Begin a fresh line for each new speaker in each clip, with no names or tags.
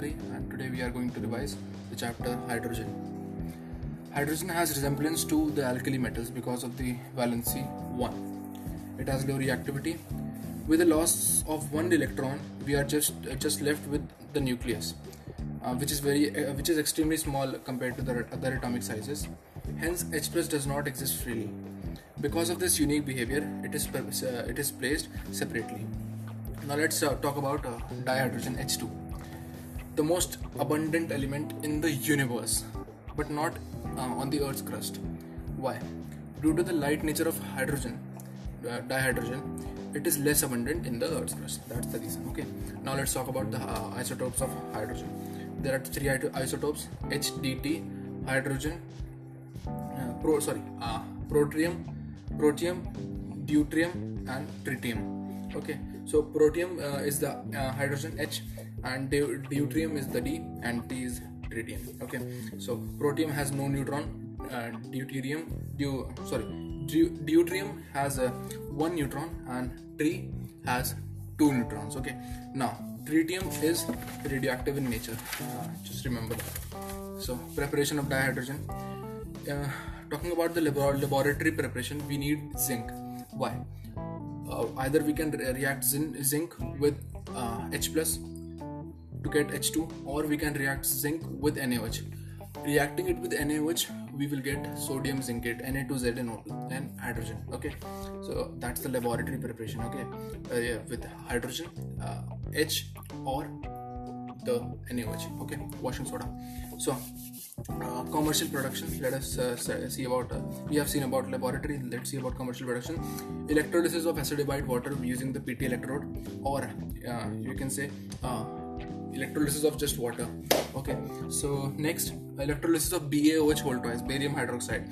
Chaudhary and today we are going to revise the chapter hydrogen. Hydrogen has resemblance to the alkali metals because of the valency 1. It has low reactivity. With the loss of one electron, we are just uh, just left with the nucleus, uh, which is very uh, which is extremely small compared to the other atomic sizes. Hence, H plus does not exist freely. Because of this unique behavior, it is uh, it is placed separately. Now let's uh, talk about uh, dihydrogen H2, the most abundant element in the universe, but not uh, on the Earth's crust. Why? Due to the light nature of hydrogen, uh, dihydrogen, it is less abundant in the Earth's crust. That's the reason. Okay. Now let's talk about the uh, isotopes of hydrogen. There are three isotopes: HDT, hydrogen, uh, pro sorry, protium, protium, deuterium, and tritium okay so protium uh, is the uh, hydrogen h and de- deuterium is the d and t is tritium okay. So protium has no neutron uh, deuterium dew, sorry de- deuterium has a one neutron and tree has two neutrons. Okay. Now tritium is radioactive in nature. Uh, just remember that. So preparation of dihydrogen. Uh, talking about the laboratory preparation we need zinc. Why? Uh, either we can re- react zin- zinc with uh, H plus to get H2 or we can react zinc with NaOH. Reacting it with NaOH, we will get sodium zincate Na2ZnO2 and hydrogen. Okay, so that's the laboratory preparation. Okay, uh, yeah, with hydrogen, uh, H or the NaOH. Okay, washing soda. So uh, commercial production let us uh, see about uh, we have seen about laboratory let's see about commercial production electrolysis of acidified water using the pt electrode or uh, you can say uh, electrolysis of just water. Okay so next electrolysis of BaOH whole twice barium hydroxide.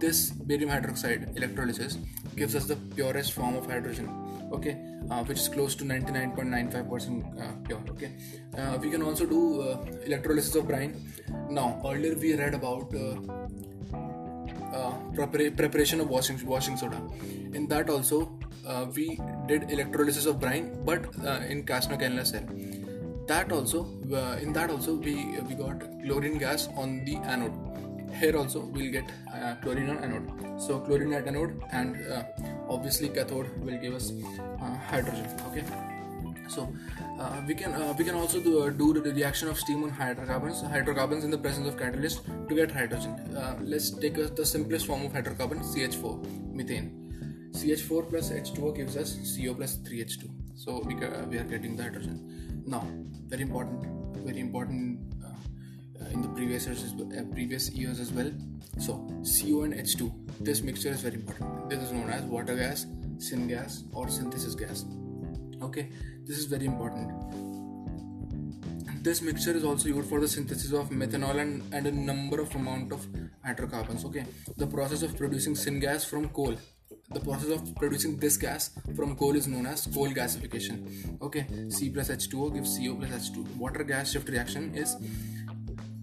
This barium hydroxide electrolysis gives us the purest form of hydrogen okay uh, which is close to 99.95% uh, pure okay. Uh, we can also do uh, electrolysis of brine. Now earlier we read about uh, uh, preparation of washing washing soda. In that also we did electrolysis of brine but in Castner-Kellner cell that also in that also we we got chlorine gas on the anode. Here also we'll get uh, chlorine on anode. So chlorine at anode and uh, obviously cathode will give us uh, hydrogen okay? So uh, we can uh, we can also do, do, the reaction of steam on hydrocarbons hydrocarbons in the presence of catalyst to get hydrogen. Let's take the simplest form of hydrocarbon ch4 methane. Ch4 plus h2o gives us co plus 3h2 so we, we are getting the hydrogen now very important very important in the previous years, uh, previous years as well. So CO and H2. This mixture is very important. This is known as water gas, syngas, or synthesis gas. Okay, this is very important. This mixture is also used for the synthesis of methanol and, and a number of amount of hydrocarbons. Okay, the process of producing syngas from coal the process of producing this gas from coal is known as coal gasification. Okay c plus h2o gives co plus h2 water gas shift reaction is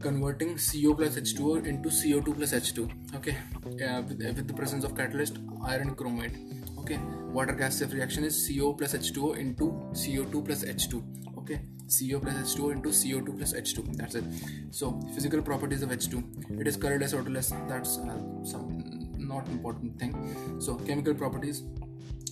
converting CO plus H2O into CO2 plus H2 okay uh, with, uh, with the presence of catalyst iron chromate. Okay water gas shift reaction is CO plus H2O into CO2 plus H2 okay CO plus H2 into CO2 plus H2 that's it. So physical properties of H2 it is colorless odorless that's uh, some not important thing so chemical properties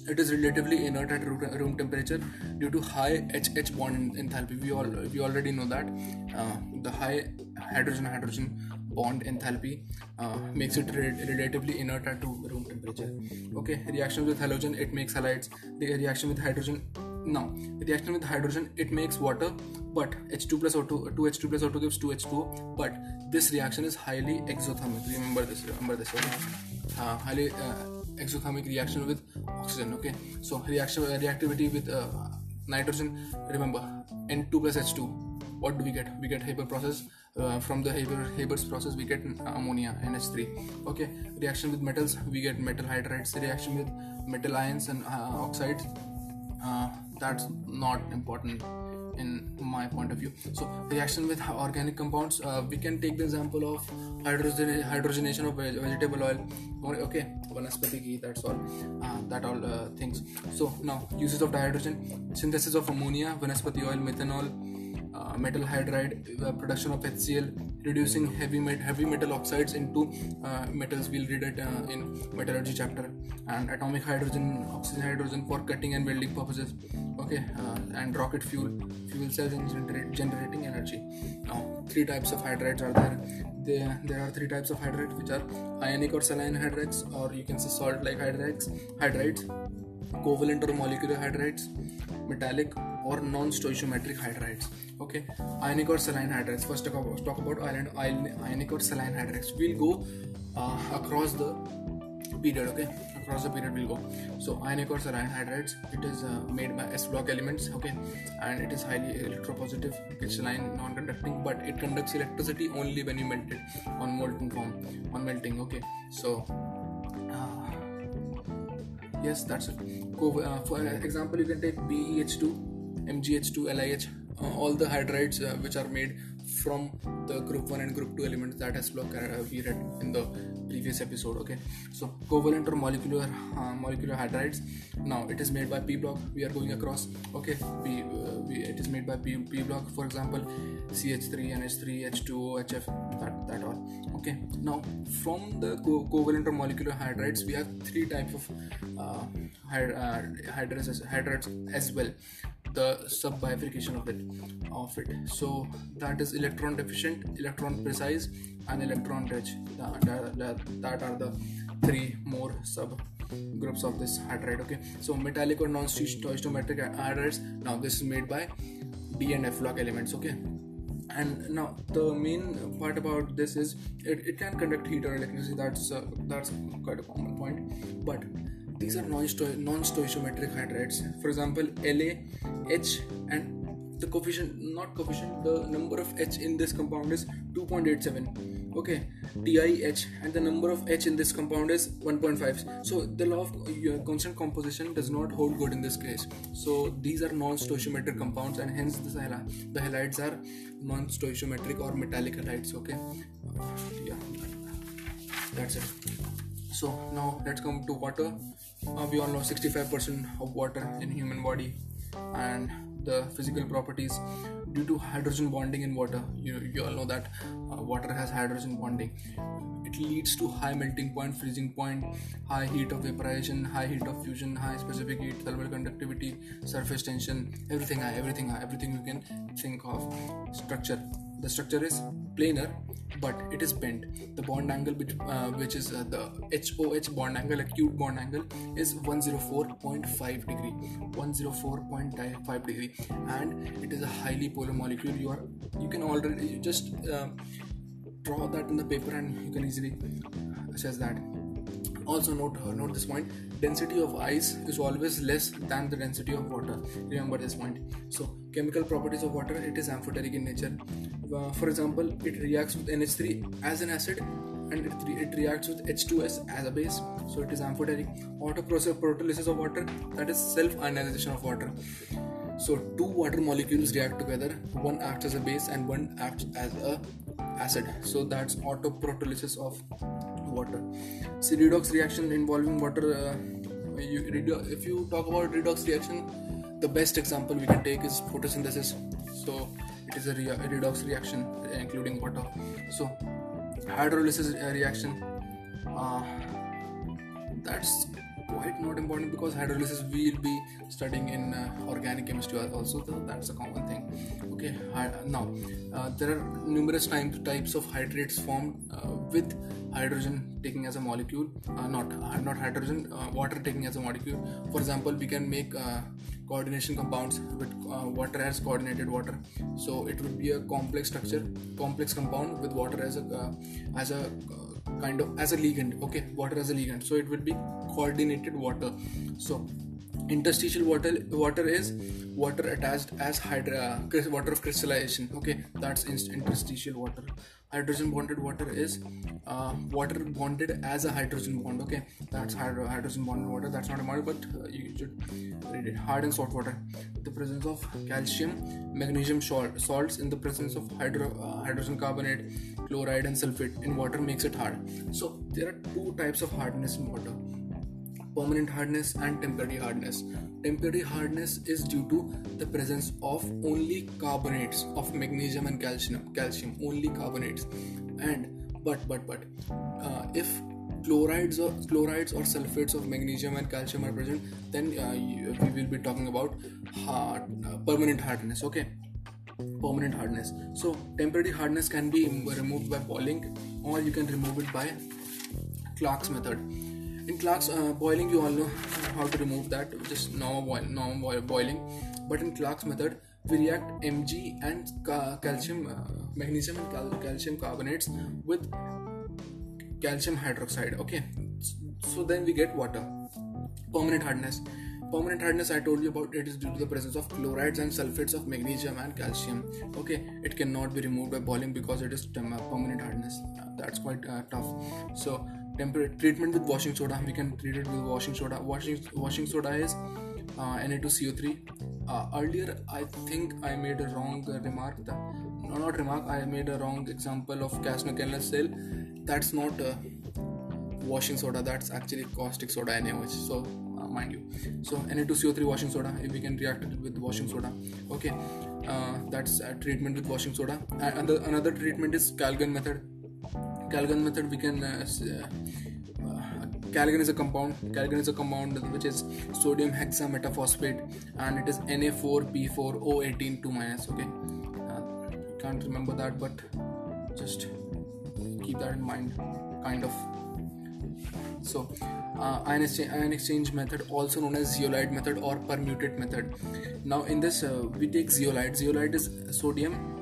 it is relatively inert at room temperature due to high HH bond enthalpy. We all we already know that uh, the high hydrogen hydrogen bond enthalpy uh, makes it re- relatively inert at room temperature. Okay, reaction with halogen it makes halides. The reaction with hydrogen now reaction with hydrogen it makes water, but H2 plus O2 2H2 plus O2 gives 2H2O. But this reaction is highly exothermic. Remember this. Remember this. Okay? Uh, highly exothermic reaction with oxygen okay? So reaction reactivity with uh, nitrogen remember n2 plus h2 what do we get? We get haber process uh, from the haber haber's process we get ammonia nh3 okay? Reaction with metals we get metal hydrides. Reaction with metal ions and uh, oxides that's not important in my point of view. So reaction with organic compounds uh, we can take the example of hydrogen hydrogenation of vegetable oil. Okay vanaspati ghee that's all. Uh, that all uh, things. So now uses of dihydrogen synthesis of ammonia vanaspati oil methanol uh, metal hydride, production of HCl, reducing heavy met- heavy metal oxides into uh, metals. We'll read it uh, in metallurgy chapter. And atomic hydrogen, oxygen hydrogen for cutting and welding purposes. Okay, uh, and rocket fuel, fuel cells and gener- generating energy. Now, three types of hydrides are there. There, there are three types of hydrides, which are ionic or saline hydrides, or you can say salt-like hydrides. Hydrides, covalent or molecular hydrides, metallic or non-stoichiometric hydrides. Okay, ionic or saline hydrides. First, talk about, talk about ion, ion, ionic or saline hydrides. We'll go uh, across the period. Okay, across the period we'll go. So, ionic or saline hydrides. It is uh, made by S block elements. Okay, and it is highly electropositive, crystalline, non-conducting, but it conducts electricity only when you melt it on molten form, on melting. Okay, so. Uh, yes that's it uh, for example you can take BeH2 MgH2 LiH uh, all the hydrides uh, which are made from the group 1 and group 2 elements that has block uh, we read in the previous episode okay? So covalent or molecular uh, molecular hydrides. Now it is made by p block. We are going across okay? Uh, we, it is made by p, p block for example ch3 nh3 h2o hf that that all okay? Now from the co- covalent or molecular hydrides we have three types of uh, hydrides, hydrides as well the sub bifurcation of it of it. So that is electron deficient electron precise and electron rich. That, are the three more sub groups of this hydride okay? So metallic or non-stoichiometric hydrides now this is made by d and f block elements okay? And now the main part about this is it, it can conduct heat or electricity. That's uh, that's quite a common point. But these are non-sto- non-stoichiometric hydrides for example la h and the coefficient not coefficient the number of h in this compound is 2.87 okay TiH and the number of H in this compound is 1.5 so the law of constant composition does not hold good in this case. So these are non-stoichiometric compounds and hence the, hal- the halides are non-stoichiometric or metallic halides okay? Yeah that's it so now let's come to water. Uh, we all know 65% of water in human body and the physical properties due to hydrogen bonding in water. You, you all know that uh, water has hydrogen bonding. It leads to high melting point freezing point high heat of vaporization high heat of fusion high specific heat thermal conductivity surface tension everything high everything high everything you can think of structure the structure is planar but it is bent. The bond angle which, uh, which is uh, the HOH bond angle acute bond angle is 104.5 degree. 104.5 degree. And it is a highly polar molecule. You are you can already you just uh, draw that in the paper and you can easily assess that also note uh, note this point. Density of ice is always less than the density of water. Remember this point. So chemical properties of water it is amphoteric in nature. Uh, for example it reacts with nh3 as an acid and it, re- it reacts with h2s as a base. So it is amphoteric. Autoprotolysis of water that is self ionization of water. So two water molecules react together. One acts as a base and one acts as a acid. So that's autoprotolysis of water. See redox reaction involving water uh, you, if you talk about redox reaction the best example we can take is photosynthesis. So it is a, rea- a redox reaction including water. So hydrolysis uh, reaction uh, that's quite not important because hydrolysis we will be studying in uh, organic chemistry also so that's a common thing. Okay now uh, there are numerous types types of hydrates formed uh, with hydrogen taking as a molecule uh, not uh, not hydrogen uh, water taking as a molecule. For example we can make coordination compounds with water as coordinated water. So it would be a complex structure complex compound with water as a as a kind of as a ligand okay water as a ligand. So it would be coordinated water. So interstitial water water is water attached as hydra water of crystallization okay? That's interstitial water. Hydrogen bonded water is uh, water bonded as a hydrogen bond okay? That's hydro- hydrogen bonded water. That's not a model but uh, you should read it. Hard and salt water. The presence of calcium magnesium salt, salts in the presence of hydro, uh, hydrogen carbonate chloride and sulfate in water makes it hard. So there are two types of hardness in water permanent hardness and temporary hardness. Temporary hardness is due to the presence of only carbonates of magnesium and calcium calcium only carbonates. And but but but uh, if chlorides or chlorides or sulfates of magnesium and calcium are present then uh, we will be talking about hard, uh, permanent hardness okay permanent hardness. So temporary hardness can be removed by boiling or you can remove it by Clark's method. In Clark's uh, boiling you all know how to remove that just normal, boil, normal boiling. But in Clark's method we react Mg and ca- calcium uh, magnesium and cal- calcium carbonates with calcium hydroxide okay? So then we get water. Permanent hardness permanent hardness i told you about it is due to the presence of chlorides and sulfates of magnesium and calcium. Okay it cannot be removed by boiling because it is permanent hardness. Uh, that's quite uh, tough. So temporary treatment with washing soda we can treat it with washing soda. Washing washing soda is uh, na2co3 uh, earlier i think i made a wrong remark. That, no not remark i made a wrong example of Castner cell. That's not uh, washing soda that's actually caustic soda NaOH so uh, mind you so Na2CO3 washing soda if we can react it with washing soda okay uh, that's a treatment with washing soda and another treatment is Calgon method Calgon method we can uh, uh, Calgon is a compound. Calgon is a compound which is sodium hexametaphosphate and it is Na4P4O18 2 minus. Okay, uh, can't remember that, but just keep that in mind kind of so uh, ion, exchange, ion, exchange, method also known as zeolite method or permutit method. Now in this uh, we take zeolite. Zeolite is sodium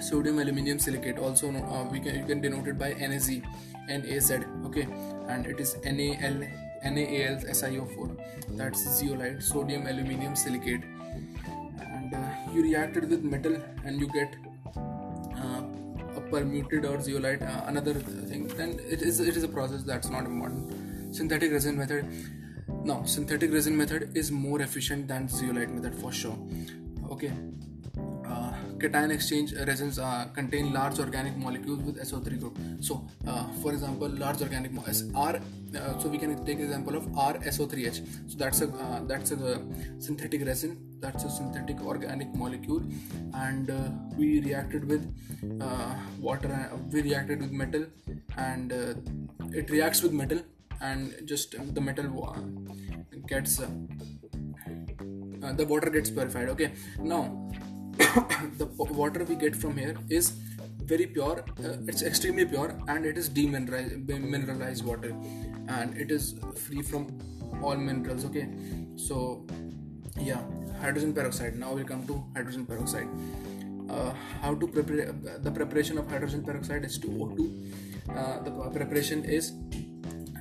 sodium aluminium silicate also uh, we can you can denote it by NAZ NAZ okay? And it is NaL NaAlSiO4 that's zeolite sodium aluminium silicate. And uh, you react it with metal and you get permutit or zeolite uh, another thing. Then it is it is a process that's not important. Synthetic resin method now synthetic resin method is more efficient than zeolite method for sure. Okay cation exchange resins uh, contain large organic molecules with SO3 group. So, uh, for example, large organic mo- R. Uh, so we can take example of RSO3H. So that's a uh, that's a synthetic resin. That's a synthetic organic molecule, and uh, we reacted with water. we reacted with metal, and it reacts with metal, and just the metal gets. the water gets purified okay now the water we get from here is very pure uh, it's extremely pure and it is demineralized water. And it is free from all minerals okay? So yeah hydrogen peroxide. Now we come to hydrogen peroxide. Uh, how to prepare the preparation of hydrogen peroxide is 2O2 uh, the preparation is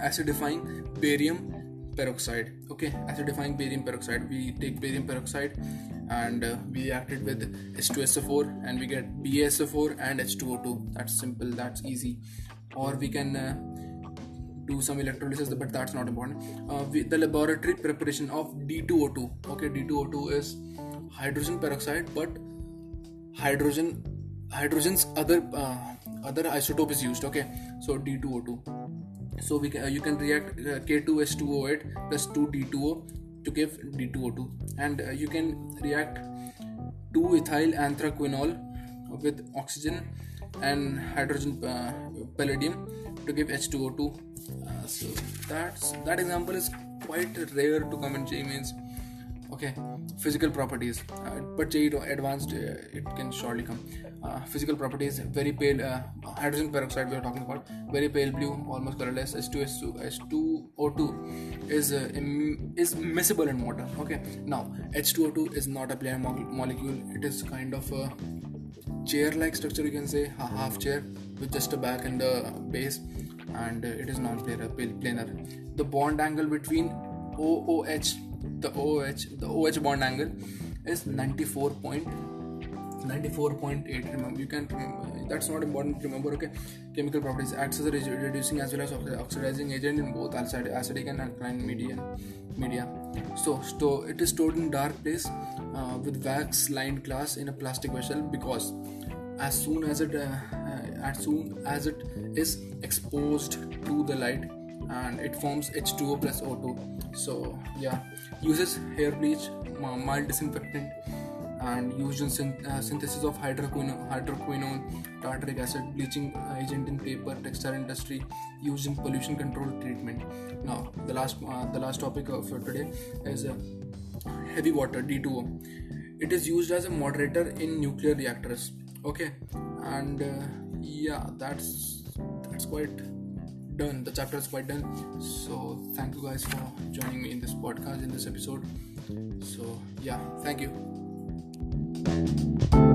acidifying barium peroxide okay? Acidifying barium peroxide. We take barium peroxide and uh, we reacted with H2SO4 and we get BaSO4 and H2O2 that's simple that's easy. Or we can uh, do some electrolysis but that's not important. Uh, we, the laboratory preparation of D2O2 okay D2O2 is hydrogen peroxide but hydrogen hydrogen's other uh, other isotope is used. Okay so D2O2 so we can, uh, you can react uh, K2H2O8 plus 2D2O to give D2O2 and uh, you can react 2-ethyl anthraquinol with oxygen and hydrogen uh, palladium to give H2O2 uh, so that's that example is quite rare to come in JEE Mains. Okay physical properties. Uh, but JEE advanced uh, it can surely come uh, physical properties very pale uh, hydrogen peroxide we are talking about. Very pale blue almost colorless. H2SO, H2O2 is uh, is miscible in water okay? Now H2O2 is not a planar mo- molecule. It is kind of a chair like structure you can say a half chair with just a back and a base and uh, it is non-planar planar. The bond angle between OOH the OH the OH bond angle is 94 point 94.8 remember you can that's not important remember okay? Chemical properties acts as a reducing as well as oxidizing agent in both acidic and alkaline media media. So, so it is stored in dark place uh, with wax lined glass in a plastic vessel because as soon as it uh, as soon as it is exposed to the light and it forms H2O plus O2. So yeah, uses hair bleach, mild disinfectant, and used in uh, synthesis of hydroquinone, hydroquinone, tartaric acid, bleaching agent in paper, textile industry, used in pollution control treatment. Now the last uh, the last topic for today is uh, heavy water D2O. It is used as a moderator in nuclear reactors. Okay, and yeah, that's that's quite done. The chapter is quite done. So thank you guys for joining me in this podcast in this episode. So yeah, thank you. Música